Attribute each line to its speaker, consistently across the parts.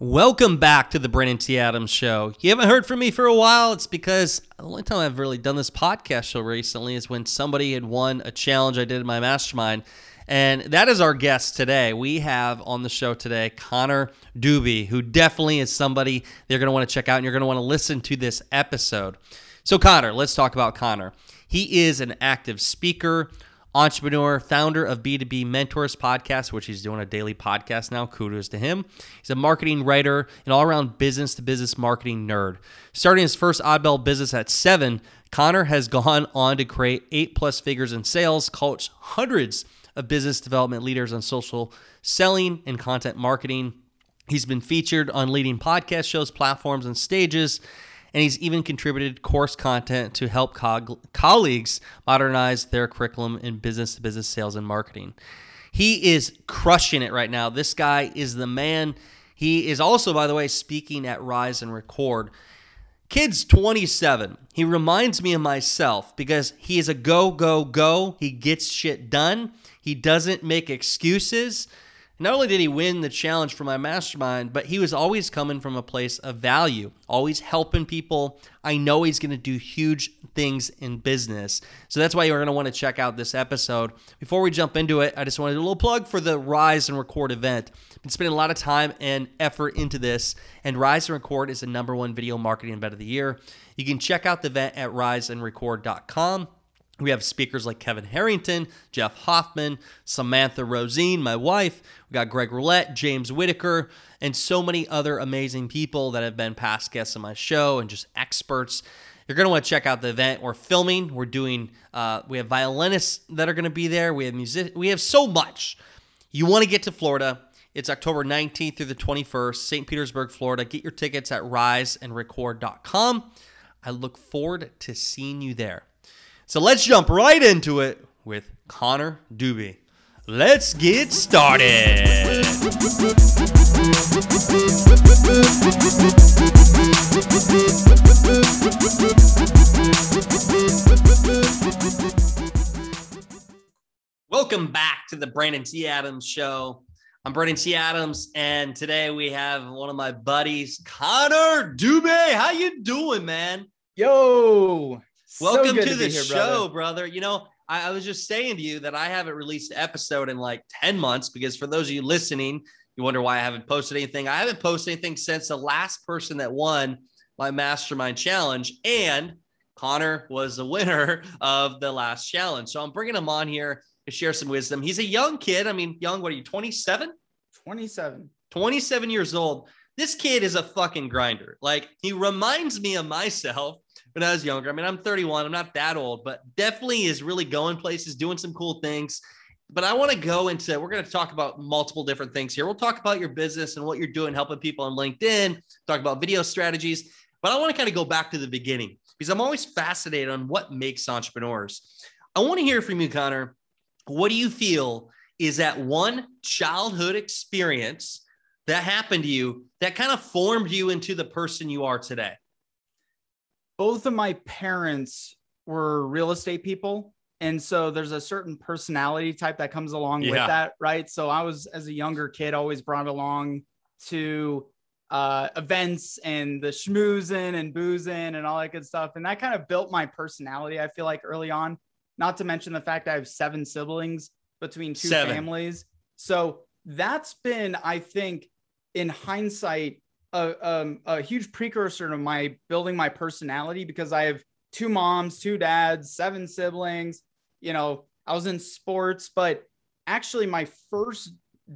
Speaker 1: Welcome back to the Brandon T. Adams Show. You haven't heard from me for a while. It's because the only time I've really done this podcast show recently is when somebody had won a challenge I did in my mastermind. And that is our guest today. We have on the show today Connor Dube, who definitely is somebody they're going to want to check out and you're going to want to listen to this episode. So, Connor, let's talk about Connor. He is an active speaker, entrepreneur, founder of B2B Mentors podcast, which he's doing a daily podcast now. Kudos to him. He's a marketing writer, an all around business to business marketing nerd. Starting his first oddball business at seven, Connor has gone on to create eight plus figures in sales, coach hundreds of business development leaders on social selling and content marketing. He's been featured on leading podcast shows, platforms, and stages and he's even contributed course content to help co- colleagues modernize their curriculum in business to business sales and marketing. He is crushing it right now. This guy is the man. He is also, by the way, speaking at Rise and Record. Kid's 27. He reminds me of myself because he is a go, go, go. He gets shit done. He doesn't make excuses. Not only did he win the challenge for my mastermind, but he was always coming from a place of value, always helping people. I know he's going to do huge things in business. So that's why you're going to want to check out this episode. Before we jump into it, I just want to do a little plug for the Rise and Record event. I've been spending a lot of time and effort into this, and Rise and Record is the number one video marketing event of the year. You can check out the event at riseandrecord.com. We have speakers like Kevin Harrington, Jeff Hoffman, Samantha Rosine, my wife. We got Greg Rollett, James Whitaker, and so many other amazing people that have been past guests on my show and just experts. You're going to want to check out the event. We're filming. We're doing. Uh, we have violinists that are going to be there. We have music. We have so much. You want to get to Florida? It's October 19th through the 21st, St. Petersburg, Florida. Get your tickets at riseandrecord.com. I look forward to seeing you there. So let's jump right into it with Connor Dube. Let's get started. Welcome back to the Brandon T. Adams Show. I'm Brandon T. Adams, and today we have one of my buddies, Connor Dube. How you doing, man?
Speaker 2: Yo,
Speaker 1: Welcome so to, the here, show, brother. brother. You know, I, I, was just saying to you that I haven't released an episode in like 10 months because for those of you listening, you wonder why I haven't posted anything. I haven't posted anything since the last person that won my mastermind challenge. And Connor was the winner of the last challenge. So I'm bringing him on here to share some wisdom. He's a young kid. I mean, young, what are you, 27?
Speaker 2: 27.
Speaker 1: 27 years old. This kid is a fucking grinder. Like, he reminds me of myself when I was younger. I mean, I'm 31, I'm not that old, but definitely is really going places, doing some cool things. But I want to go into, we're going to talk about multiple different things here. We'll talk about your business and what you're doing, helping people on LinkedIn, talk about video strategies. But I want to kind of go back to the beginning because I'm always fascinated on what makes entrepreneurs. I want to hear from you, Connor. What do you feel is that one childhood experience that happened to you that kind of formed you into the person you are today?
Speaker 2: Both of my parents were real estate people and so there's a certain personality type that comes along yeah. with that right so i was as a younger kid always brought along to uh, events and the schmoozing and boozing and all that good stuff and that kind of built my personality i feel like early on not to mention the fact i have seven siblings between two seven. families so that's been i think in hindsight a, um, a huge precursor to my building my personality because I have two moms, two dads, seven siblings. You know, I was in sports, but actually, my first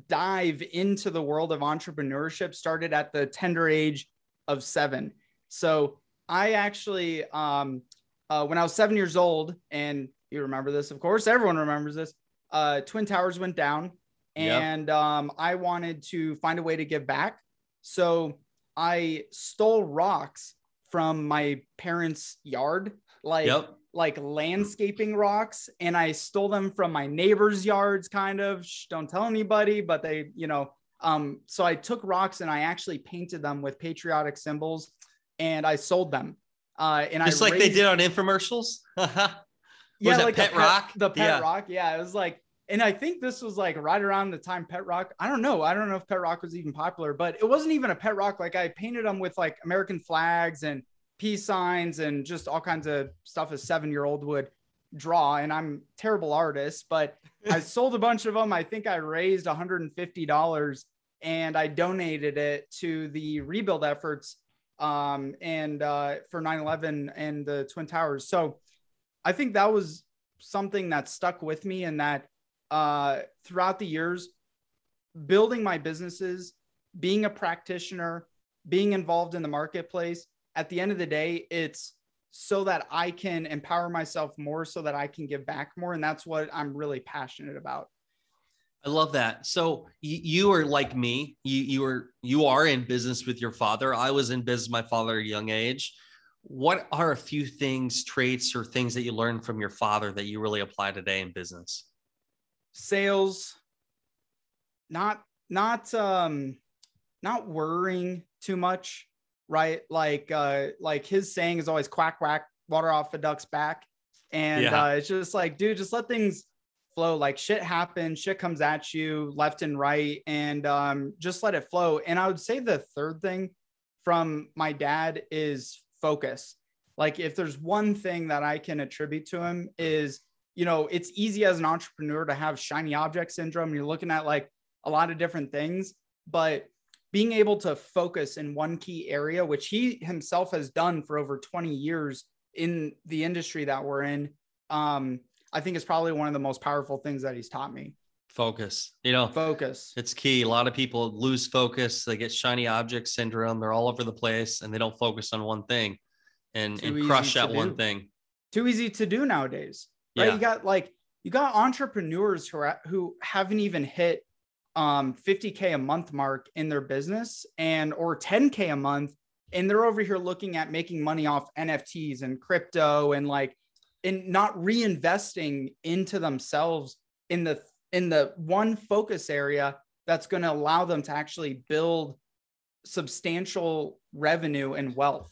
Speaker 2: dive into the world of entrepreneurship started at the tender age of seven. So I actually, um, uh, when I was seven years old, and you remember this, of course, everyone remembers this. Uh, Twin Towers went down, and yep. um, I wanted to find a way to give back. So I stole rocks from my parents' yard, like yep. like landscaping rocks, and I stole them from my neighbors' yards, kind of. Shh, don't tell anybody, but they, you know. Um, so I took rocks and I actually painted them with patriotic symbols, and I sold them. Uh, and I
Speaker 1: just
Speaker 2: I
Speaker 1: like raised, they did on infomercials.
Speaker 2: yeah, like pet, pet rock, the pet yeah. rock. Yeah, it was like and I think this was like right around the time Pet Rock. I don't know. I don't know if Pet Rock was even popular, but it wasn't even a Pet Rock. Like I painted them with like American flags and peace signs and just all kinds of stuff a seven year old would draw. And I'm terrible artist, but I sold a bunch of them. I think I raised $150 and I donated it to the rebuild efforts um, and uh, for 9 11 and the Twin Towers. So I think that was something that stuck with me and that uh, throughout the years, building my businesses, being a practitioner, being involved in the marketplace. At the end of the day, it's so that I can empower myself more, so that I can give back more. And that's what I'm really passionate about.
Speaker 1: I love that. So you, are like me. You you are you are in business with your father. I was in business my father at a young age. What are a few things, traits, or things that you learned from your father that you really apply today in business?
Speaker 2: Sales, not not um not worrying too much, right? Like uh like his saying is always quack quack, water off a duck's back. And yeah. uh, it's just like, dude, just let things flow. Like shit happens, shit comes at you left and right, and um, just let it flow. And I would say the third thing from my dad is focus. Like if there's one thing that I can attribute to him is you know, it's easy as an entrepreneur to have shiny object syndrome. You're looking at like a lot of different things, but being able to focus in one key area, which he himself has done for over 20 years in the industry that we're in, um, I think is probably one of the most powerful things that he's taught me.
Speaker 1: Focus, you know,
Speaker 2: focus.
Speaker 1: It's key. A lot of people lose focus. They get shiny object syndrome. They're all over the place and they don't focus on one thing and, and crush that one thing.
Speaker 2: Too easy to do nowadays right? Yeah. You got like you got entrepreneurs who are who haven't even hit um 50k a month mark in their business and or 10k a month and they're over here looking at making money off NFTs and crypto and like and not reinvesting into themselves in the in the one focus area that's going to allow them to actually build substantial revenue and wealth.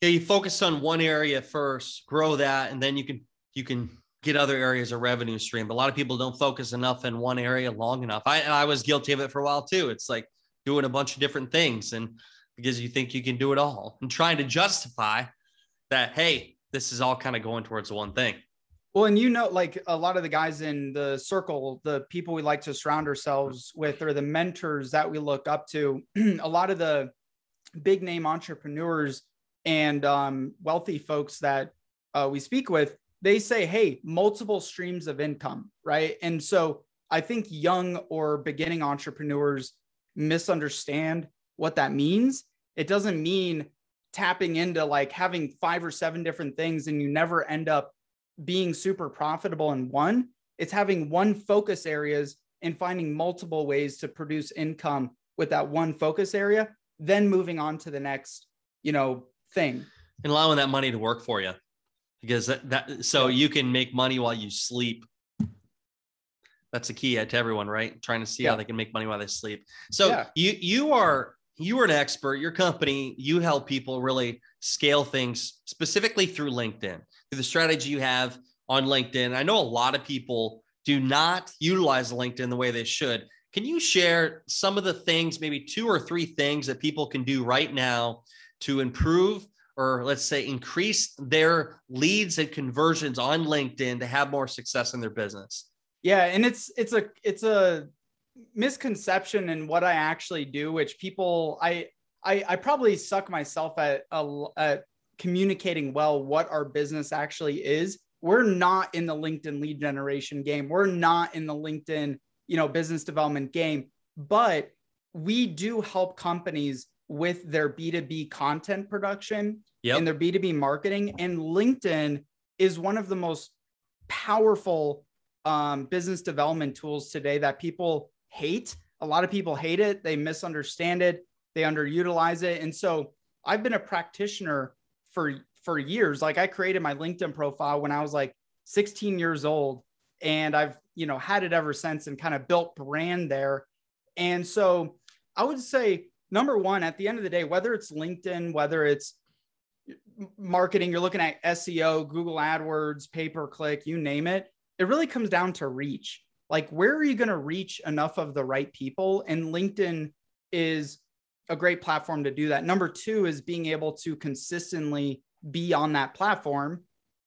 Speaker 1: Yeah, you focus on one area first, grow that, and then you can you can get other areas of revenue stream. But a lot of people don't focus enough in one area long enough. I, I was guilty of it for a while too. It's like doing a bunch of different things and because you think you can do it all and trying to justify that, hey, this is all kind of going towards one thing.
Speaker 2: Well, and you know, like a lot of the guys in the circle, the people we like to surround ourselves with, or the mentors that we look up to, a lot of the big name entrepreneurs and um, wealthy folks that uh, we speak with, they say, hey, multiple streams of income, right? And so I think young or beginning entrepreneurs misunderstand what that means. It doesn't mean tapping into like having five or seven different things and you never end up being super profitable in one. It's having one focus areas and finding multiple ways to produce income with that one focus area, then moving on to the next, you know, thing.
Speaker 1: And allowing that money to work for you because that, that so you can make money while you sleep. That's a key to everyone right? Trying to see yeah. how they can make money while they sleep. So yeah. you you are you are an expert your company you help people really scale things specifically through linkedin through the strategy you have on linkedin. I know a lot of people do not utilize linkedin the way they should. Can you share some of the things maybe two or three things that people can do right now to improve or let's say increase their leads and conversions on LinkedIn to have more success in their business?
Speaker 2: Yeah, and it's it's a it's a misconception in what I actually do, which people I I, I probably suck myself at, at communicating well what our business actually is. We're not in the LinkedIn lead generation game. We're not in the LinkedIn you know business development game, but we do help companies with their B2B content production yep. and their B2B marketing. And LinkedIn is one of the most powerful um, business development tools today that people hate. A lot of people hate it, they misunderstand it, they underutilize it. And so I've been a practitioner for for years. Like I created my LinkedIn profile when I was like 16 years old and I've, you know, had it ever since and kind of built brand there. And so I would say number 1 at the end of the day whether it's LinkedIn, whether it's marketing, you're looking at SEO, Google AdWords, pay per click, you name it, it really comes down to reach. Like where are you going to reach enough of the right people and LinkedIn is a great platform to do that. Number 2 is being able to consistently be on that platform,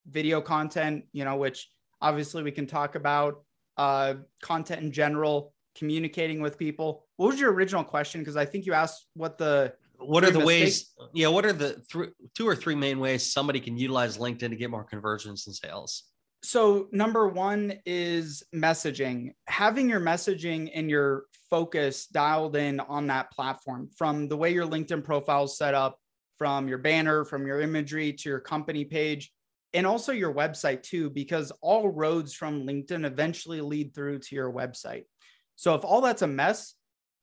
Speaker 2: video content, you know, which obviously we can talk about, uh, content in general, communicating with people. What was your original question? Because I think you asked what the
Speaker 1: what are the mistakes- ways yeah what are the th- two or three main ways somebody can utilize linkedin to get more conversions and sales
Speaker 2: so number one is messaging having your messaging and your focus dialed in on that platform from the way your linkedin profile is set up from your banner, from your imagery to your company page, and also your website too, because all roads from LinkedIn eventually lead through to your website. So if all that's a mess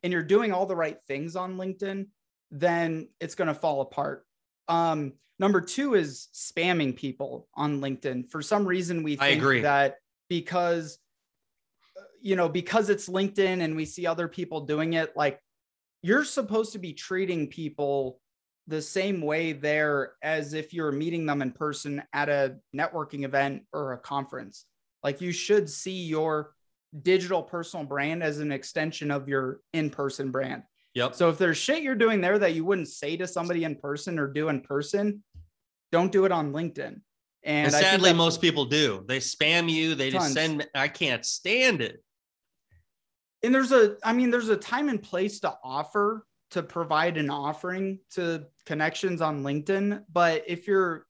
Speaker 2: and you're doing all the right things on LinkedIn, then it's going to fall apart. Um, number two is spamming people on LinkedIn. For some reason, we think that because you know because it's LinkedIn and we see other people doing it, like you're supposed to be treating people the same way there as if you're meeting them in person at a networking event or a conference. Like you should see your digital personal brand as an extension of your in-person brand.
Speaker 1: Yep.
Speaker 2: So if there's shit you're doing there that you wouldn't say to somebody in person or do in person, don't do it on LinkedIn.
Speaker 1: And, and sadly, most people do. They spam you. They tons. just send. I can't stand it.
Speaker 2: And there's a, I mean, there's a time and place to offer to provide an offering to connections on LinkedIn. But if you're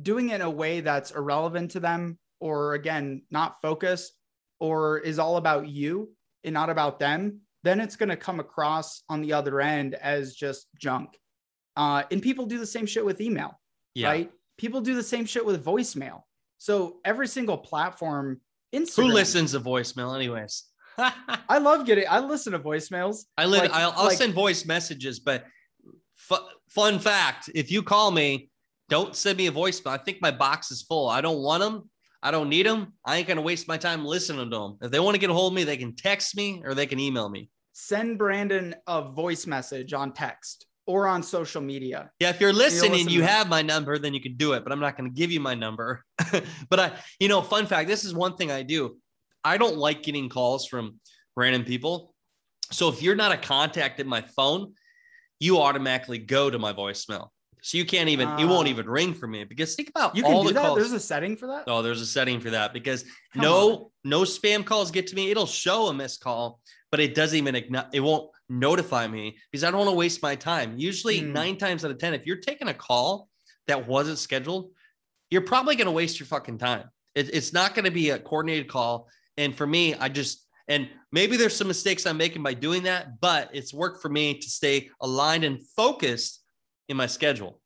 Speaker 2: doing it in a way that's irrelevant to them, or again, not focused, or is all about you and not about them, then it's going to come across on the other end as just junk. Uh, and people do the same shit with email, yeah. right? People do the same shit with voicemail. So every single platform,
Speaker 1: Instagram, who listens to voicemail, anyways?
Speaker 2: I love getting. I listen to voicemails.
Speaker 1: I live. Like, I'll, I'll like, send voice messages, but fun fact: if you call me, don't send me a voicemail. I think my box is full. I don't want them. I don't need them. I ain't gonna waste my time listening to them. If they want to get a hold of me, they can text me or they can email me.
Speaker 2: Send Brandon a voice message on text or on social media.
Speaker 1: Yeah, if you're listening, listen you have my number, then you can do it. But I'm not going to give you my number. but I, you know, fun fact: this is one thing I do. I don't like getting calls from random people. So if you're not a contact in my phone, you automatically go to my voicemail. So you can't even, uh, it won't ah. even ring for me because think about
Speaker 2: you can do that. Calls. There's a setting for that.
Speaker 1: Oh, there's a setting for that because Come no, on. no spam calls get to me. It'll show a missed call, but it doesn't even, it won't notify me because I don't want to waste my time. Usually mm. nine times out of 10, if you're taking a call that wasn't scheduled, you're probably going to waste your fucking time. It, it's not going to be a coordinated call. And for me, I just, and maybe there's some mistakes I'm making by doing that, but it's worked for me to stay aligned and focused in my schedule.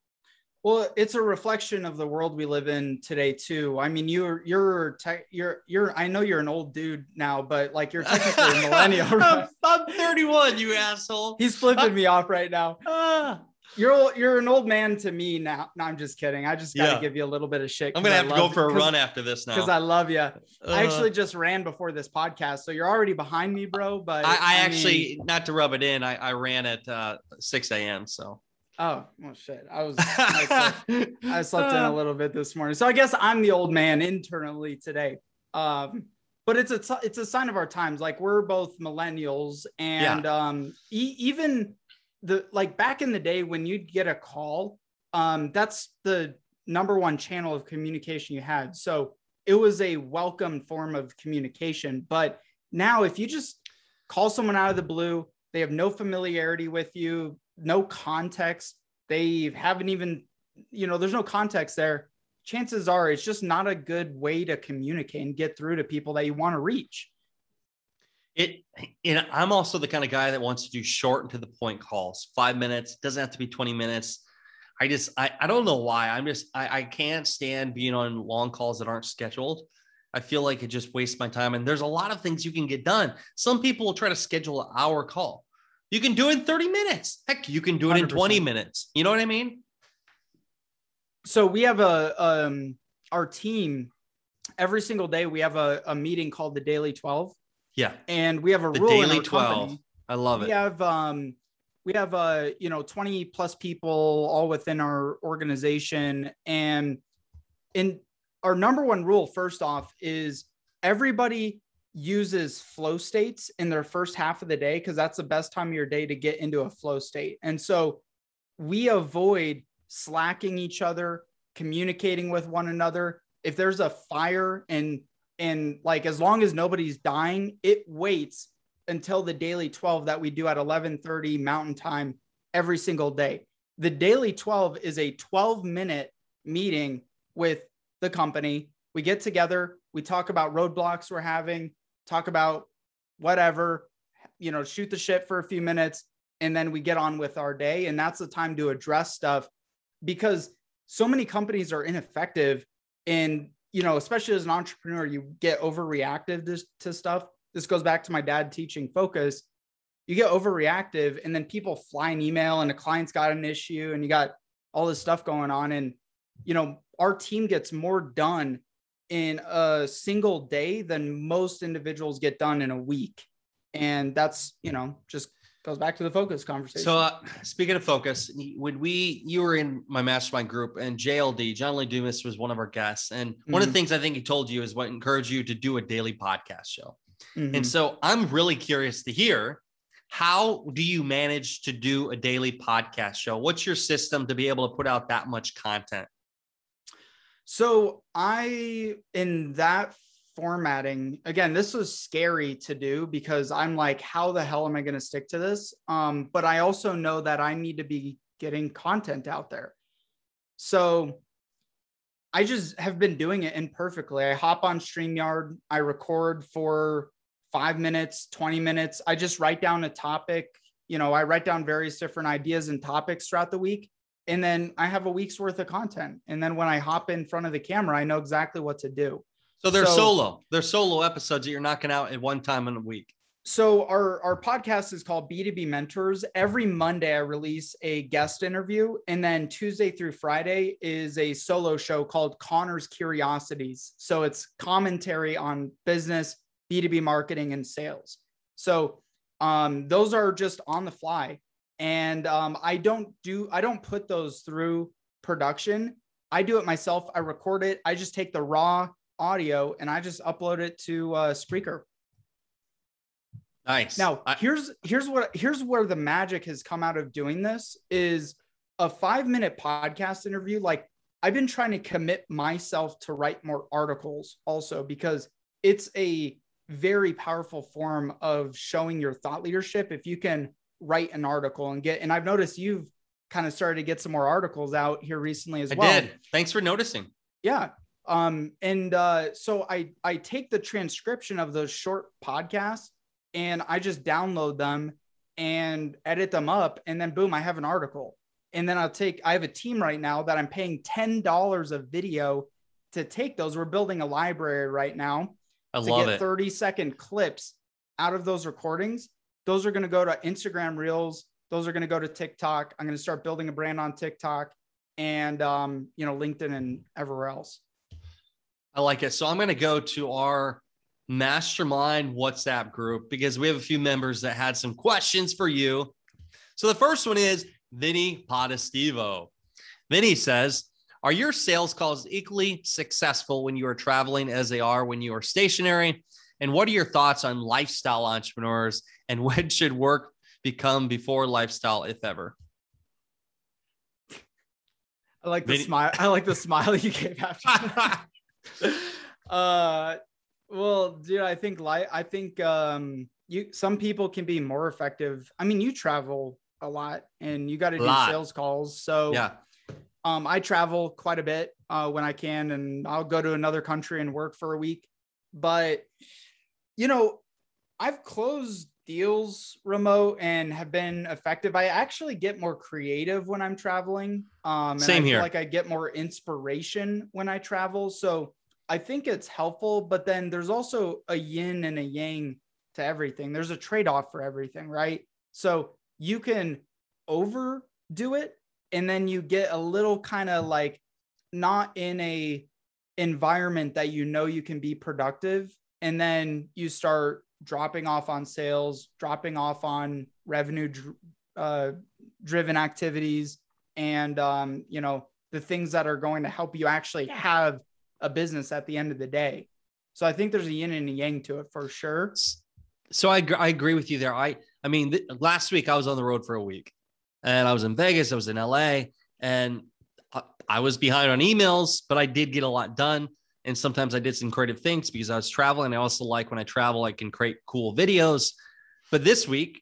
Speaker 2: Well, it's a reflection of the world we live in today too. I mean, you're you're te- you're you're I know you're an old dude now, but like you're technically a millennial.
Speaker 1: Right? I'm 31, you asshole.
Speaker 2: He's flipping me off right now. Ah you're you're an old man to me now. No, I'm just kidding. I just got to yeah. give you a little bit of shit.
Speaker 1: I'm gonna have to go for a run after this now
Speaker 2: because I love you. Uh, I actually just ran before this podcast, so you're already behind me, bro. But
Speaker 1: I, I, I actually, mean, not to rub it in, I, I ran at uh, 6 a.m. So.
Speaker 2: Oh well, shit! I was I slept, I slept in a little bit this morning, so I guess I'm the old man internally today. Um, but it's a it's a sign of our times. Like we're both millennials, and yeah. um, e- even the like back in the day when you'd get a call, um, that's the number one channel of communication you had. So it was a welcome form of communication. But now, if you just call someone out of the blue, they have no familiarity with you, no context, they haven't even, you know, there's no context there. Chances are it's just not a good way to communicate and get through to people that you want to reach.
Speaker 1: It, you know, I'm also the kind of guy that wants to do short and to the point calls, five minutes, doesn't have to be 20 minutes. I just, I, I don't know why. I'm just, I, I can't stand being on long calls that aren't scheduled. I feel like it just wastes my time. And there's a lot of things you can get done. Some people will try to schedule an hour call. You can do it in 30 minutes. Heck, you can do it 100%. in 20 minutes. You know what I mean?
Speaker 2: So we have a um our team every single day we have a, a meeting called the Daily 12.
Speaker 1: Yeah.
Speaker 2: And we have a
Speaker 1: the
Speaker 2: rule
Speaker 1: Daily 12. Company. I love
Speaker 2: it.
Speaker 1: We
Speaker 2: have um we have uh you know 20 plus people all within our organization and in our number one rule first off is everybody uses flow states in their first half of the day because that's the best time of your day to get into a flow state. And so we avoid slacking each other communicating with one another. If there's a fire and and like as long as nobody's dying it waits until the daily 12 that we do at 11:30 mountain time every single day. The daily 12 is a 12 minute meeting with the company. We get together we talk about roadblocks we're having talk about whatever you know shoot the shit for a few minutes and then we get on with our day. And that's the time to address stuff because so many companies are ineffective and you know especially as an entrepreneur you get overreactive to, to stuff. This goes back to my dad teaching focus. You get overreactive and then people fly an email and a client's got an issue and you got all this stuff going on. And you know our team gets more done in a single day than most individuals get done in a week and that's you know just goes back to the focus conversation.
Speaker 1: So, uh, speaking of focus, when we you were in my mastermind group, and JLD John Lee Dumas was one of our guests, and mm-hmm. one of the mm-hmm. things I think he told you is what encouraged you to do a daily podcast show. Mm-hmm. And so, I'm really curious to hear how do you manage to do a daily podcast show? What's your system to be able to put out that much content?
Speaker 2: So, I in that formatting again this was scary to do because i'm like how the hell am i going to stick to this? Um, but i also know that i need to be getting content out there. So i just have been doing it imperfectly. I hop on streamyard i record for five minutes 20 minutes. I just write down a topic you know i write down various different ideas and topics throughout the week and then i have a week's worth of content and then when i hop in front of the camera i know exactly what to do
Speaker 1: so they're so, solo. They're solo episodes that you're knocking out at one time in a week.
Speaker 2: So our our podcast is called B2B Mentors. Every Monday I release a guest interview and then Tuesday through Friday is a solo show called Connor's Curiosities. So it's commentary on business, B2B marketing and sales. So um, those are just on the fly and um, I don't do I don't put those through production. I do it myself. I record it. I just take the raw audio and I just upload it to uh, Spreaker.
Speaker 1: Nice.
Speaker 2: Now I- here's here's what here's where the magic has come out of doing this is a five minute podcast interview. Like I've been trying to commit myself to write more articles also because it's a very powerful form of showing your thought leadership. If you can write an article and get, and I've noticed you've kind of started to get some more articles out here recently as I well. did.
Speaker 1: Thanks for noticing.
Speaker 2: Yeah um and uh so i i take the transcription of those short podcasts and i just download them and edit them up and then boom i have an article and then i'll take i have a team right now that i'm paying $10 a video to take those we're building a library right now
Speaker 1: I to love
Speaker 2: get
Speaker 1: it.
Speaker 2: 30 second clips out of those recordings those are going to go to instagram reels those are going to go to tiktok i'm going to start building a brand on tiktok and um, you know linkedin and everywhere else
Speaker 1: I like it. So I'm going to go to our mastermind WhatsApp group because we have a few members that had some questions for you. So the first one is Vinny Podestivo. Vinny says, Are your sales calls equally successful when you are traveling as they are when you are stationary? And what are your thoughts on lifestyle entrepreneurs and when should work become before lifestyle, if ever?
Speaker 2: I like the Vinny- smile. I like the smile you gave after. uh, well, dude, I think like I think um, you some people can be more effective. I mean, you travel a lot and you got to do lot. sales calls, so
Speaker 1: yeah.
Speaker 2: Um, I travel quite a bit uh, when I can, and I'll go to another country and work for a week. But you know, I've closed deals remote and have been effective. I actually get more creative when I'm traveling. Um,
Speaker 1: Same here.
Speaker 2: like I get more inspiration when I travel. So I think it's helpful, but then there's also a yin and a yang to everything. There's a trade off for everything, right? So you can overdo it and then you get a little kind of like not in a environment that you know you can be productive and then you start dropping off on sales dropping off on revenue uh, driven activities and um, you know the things that are going to help you actually have a business at the end of the day. So i think there's a yin and a yang to it for sure.
Speaker 1: So i, I agree with you there. I i mean th- last week i was on the road for a week and i was in vegas i was in la and I was behind on emails, but I did get a lot done. And sometimes I did some creative things because I was traveling. I also like when I travel, I can create cool videos. But this week,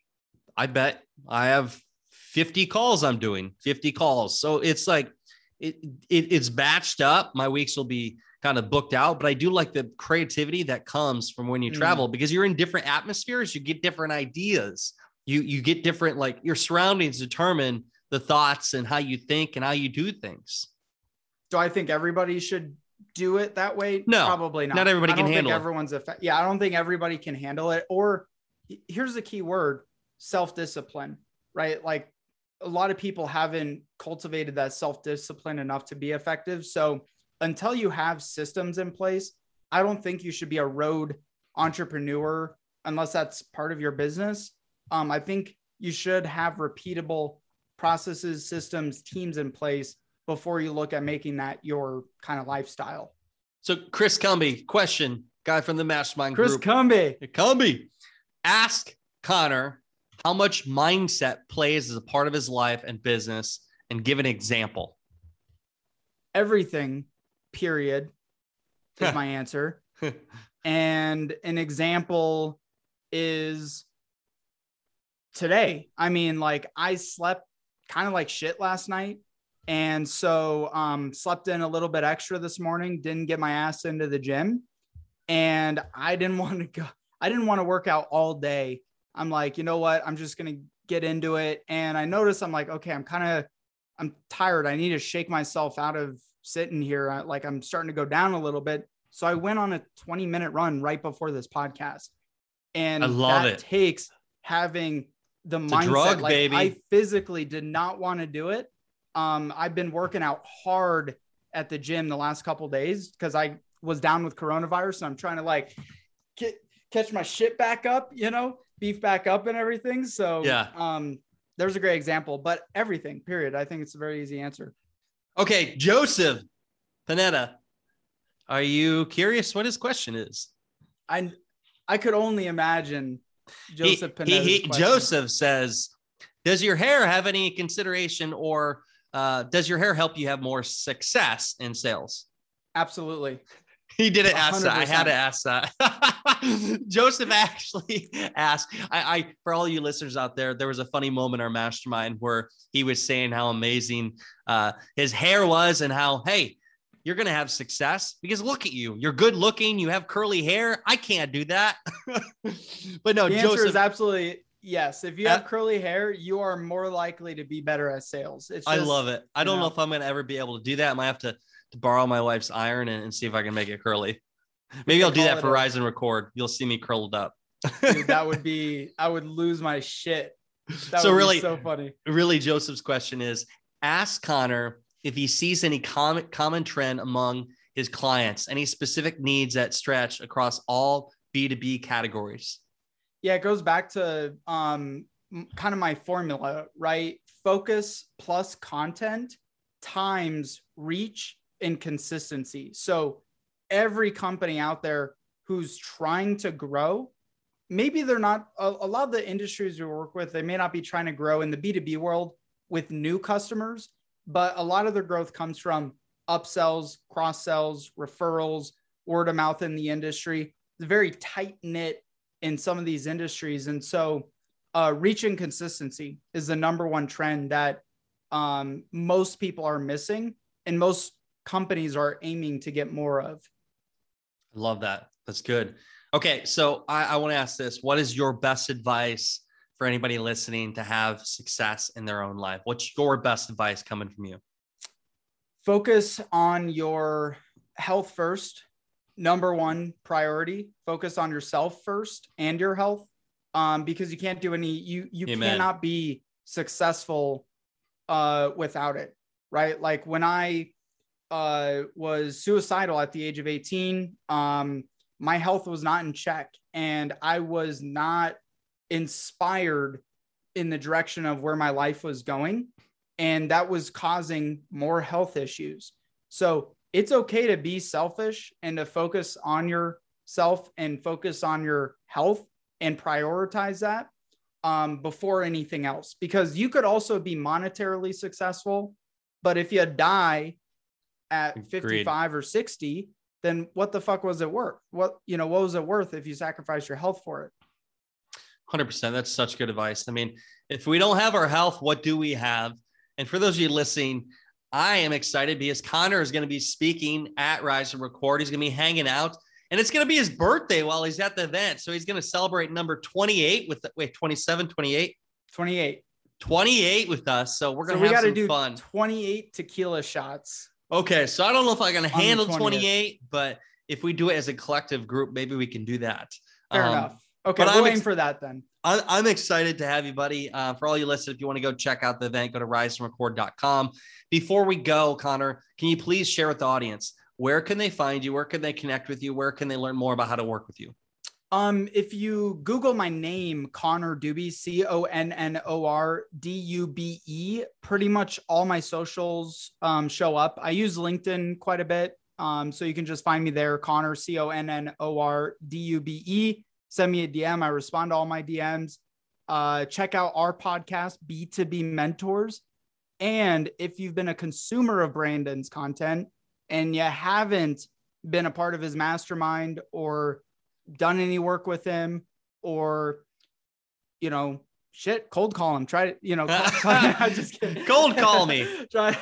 Speaker 1: I bet I have 50 calls I'm doing, 50 calls. So it's like it, it it's batched up. My weeks will be kind of booked out, but I do like the creativity that comes from when you mm. travel because you're in different atmospheres, you get different ideas. You you get different like your surroundings determine the thoughts and how you think and how you do things.
Speaker 2: Do I think everybody should do it that way?
Speaker 1: No,
Speaker 2: probably not.
Speaker 1: Not everybody can handle
Speaker 2: everyone's effect. Yeah, I don't think everybody can handle it. Or here's the key word: self-discipline. Right? Like a lot of people haven't cultivated that self-discipline enough to be effective. So until you have systems in place, I don't think you should be a road entrepreneur unless that's part of your business. Um, I think you should have repeatable processes, systems, teams in place before you look at making that your kind of lifestyle.
Speaker 1: So, Chris Cumby, question, guy from the mastermind
Speaker 2: Chris
Speaker 1: group.
Speaker 2: Chris Cumby.
Speaker 1: Cumby, ask Connor how much mindset plays as a part of his life and business and give an example.
Speaker 2: Everything, period, is my answer. and an example is today. I mean, like I slept kind of like shit last night and so um, slept in a little bit extra this morning, didn't get my ass into the gym. And I didn't want to go, I didn't want to work out all day. I'm like, you know what? I'm just going to get into it. And I noticed I'm like, okay, I'm kind of, I'm tired. I need to shake myself out of sitting here. I, like I'm starting to go down a little bit. So I went on a 20 minute run right before this podcast. And
Speaker 1: I love
Speaker 2: that
Speaker 1: it.
Speaker 2: takes having the
Speaker 1: it's
Speaker 2: mindset.
Speaker 1: Drug,
Speaker 2: like
Speaker 1: baby.
Speaker 2: I physically did not want to do it um, I've been working out hard at the gym the last couple days because I was down with coronavirus. So I'm trying to like get, catch my shit back up, you know, beef back up and everything. So
Speaker 1: yeah,
Speaker 2: um, there's a great example, but everything, period. I think it's a very easy answer.
Speaker 1: Okay, Joseph Panetta, are you curious what his question is?
Speaker 2: I I could only imagine Joseph
Speaker 1: he, he, he Joseph says, "Does your hair have any consideration or uh, does your hair help you have more success in sales?
Speaker 2: Absolutely.
Speaker 1: He didn't ask 100%. that. I had to ask that. Joseph actually asked. I, I, for all you listeners out there, there was a funny moment in our mastermind where he was saying how amazing uh, his hair was and how, hey, you're going to have success because look at you. You're good looking. You have curly hair. I can't do that. but no,
Speaker 2: the
Speaker 1: Joseph
Speaker 2: answer is absolutely Yes, if you have uh, curly hair, you are more likely to be better at sales. It's just,
Speaker 1: I love it. I don't know. know. if I'm gonna ever be able to do that. I might have to, to borrow my wife's iron and, and see if I can make it curly. Maybe I'll do that for Rise and Record. You'll see me curled up.
Speaker 2: Dude, that would be I would lose my shit.
Speaker 1: That so really so funny. Really, Joseph's question is ask Connor if he sees any common common trend among his clients, any specific needs that stretch across all B2B categories
Speaker 2: yeah, it goes back to um, kind of my formula, right? Focus plus content times reach and consistency. So every company out there who's trying to grow, maybe they're not a, a lot of the industries we work with, they may not be trying to grow in the B2B world with new customers, but a lot of their growth comes from upsells, cross sells, referrals, word of mouth in the industry. It's a very tight knit in some of these industries. And so, uh, reaching consistency is the number one trend that um, most people are missing, and most companies are aiming to get more of.
Speaker 1: I love that. That's good. Okay, so I, I want to ask this: What is your best advice for anybody listening to have success in their own life? What's your best advice coming from you?
Speaker 2: Focus on your health first number one priority focus on yourself first and your health um, because you can't do any. You you Amen. cannot be successful uh, without it, right? Like when I uh, was suicidal at the age of 18, um, my health was not in check, and I was not inspired in the direction of where my life was going, and that was causing more health issues. So it's okay to be selfish and to focus on yourself and focus on your health and prioritize that um, before anything else. Because you could also be monetarily successful but if you die at Agreed. 55 or 60 then what the fuck was it worth? What you know what was it worth if you sacrificed your health for it?
Speaker 1: 100% that's such good advice. I mean if we don't have our health what do we have? And for those of you listening i am excited because connor is going to be speaking at rise and record he's going to be hanging out and it's going to be his birthday while he's at the event. So he's going to celebrate number 28 with, wait, 27, 28?
Speaker 2: 28.
Speaker 1: 28 with us. So we're going to so have some do fun.
Speaker 2: 28 tequila shots.
Speaker 1: Okay. So I don't know if I'm going to handle 28, but if we do it as a collective group, maybe we can do that.
Speaker 2: Fair um, enough. Okay, we'll I'm aim for that then.
Speaker 1: I, am excited to have you, buddy. Uh, for all you listeners, if you want to go check out the event, go to riseandrecord.com. Before we go, Connor, can you please share with the audience where can they find you? Where can they connect with you? Where can they learn more about how to work with you?
Speaker 2: Um, if you Google my name, Connor Dube, C O N N O R D U B E, pretty much all my socials um, show up. I use LinkedIn quite a bit. Um, so you can just find me there, Connor, C O N N O R D U B E. Send me a DM. I respond to all my DMs. Uh, check out our podcast, B2B Mentors. And if you've been a consumer of Brandon's content, and you haven't been a part of his mastermind or done any work with him or you know shit cold call him try to you know call,
Speaker 1: just kidding. cold call me
Speaker 2: try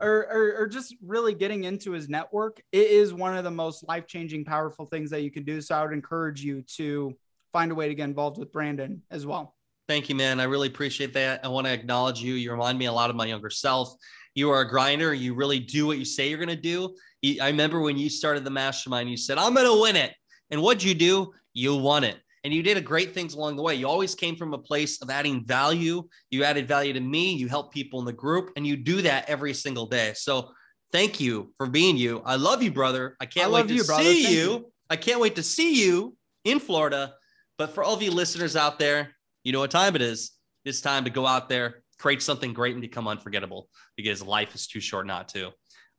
Speaker 2: or, or or just really getting into his network it is one of the most life-changing powerful things that you can do so i would encourage you to find a way to get involved with brandon as well
Speaker 1: thank you man i really appreciate that i want to acknowledge you you remind me a lot of my younger self you are a grinder. You really do what you say you're going to do. I remember when you started the mastermind, you said, I'm going to win it. And what'd you do? You won it. And you did a great things along the way. You always came from a place of adding value. You added value to me. You help people in the group, and you do that every single day. So thank you for being you. I love you, brother. I can't I wait to you, see you. you. I can't wait to see you in Florida. But for all of you listeners out there, you know what time it is. It's time to go out there, create something great and become unforgettable because life is too short not to.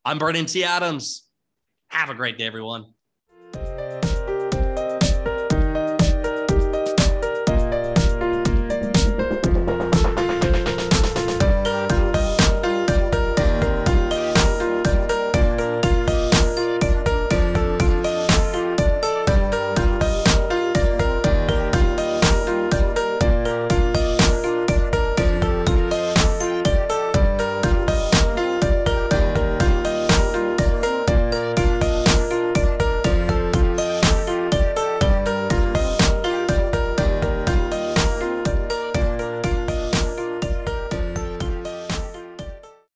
Speaker 1: I'm Brandon T. Adams. Have a great day, everyone.